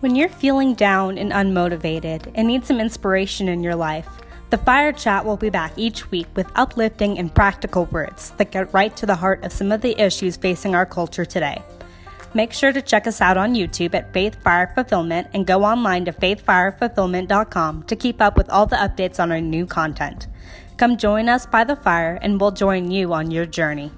When you're feeling down and unmotivated and need some inspiration in your life, the Fire Chat will be back each week with uplifting and practical words that get right to the heart of some of the issues facing our culture today. Make sure to check us out on YouTube at Faith Fire Fulfillment and go online to faithfirefulfillment.com to keep up with all the updates on our new content. Come join us by the fire and we'll join you on your journey.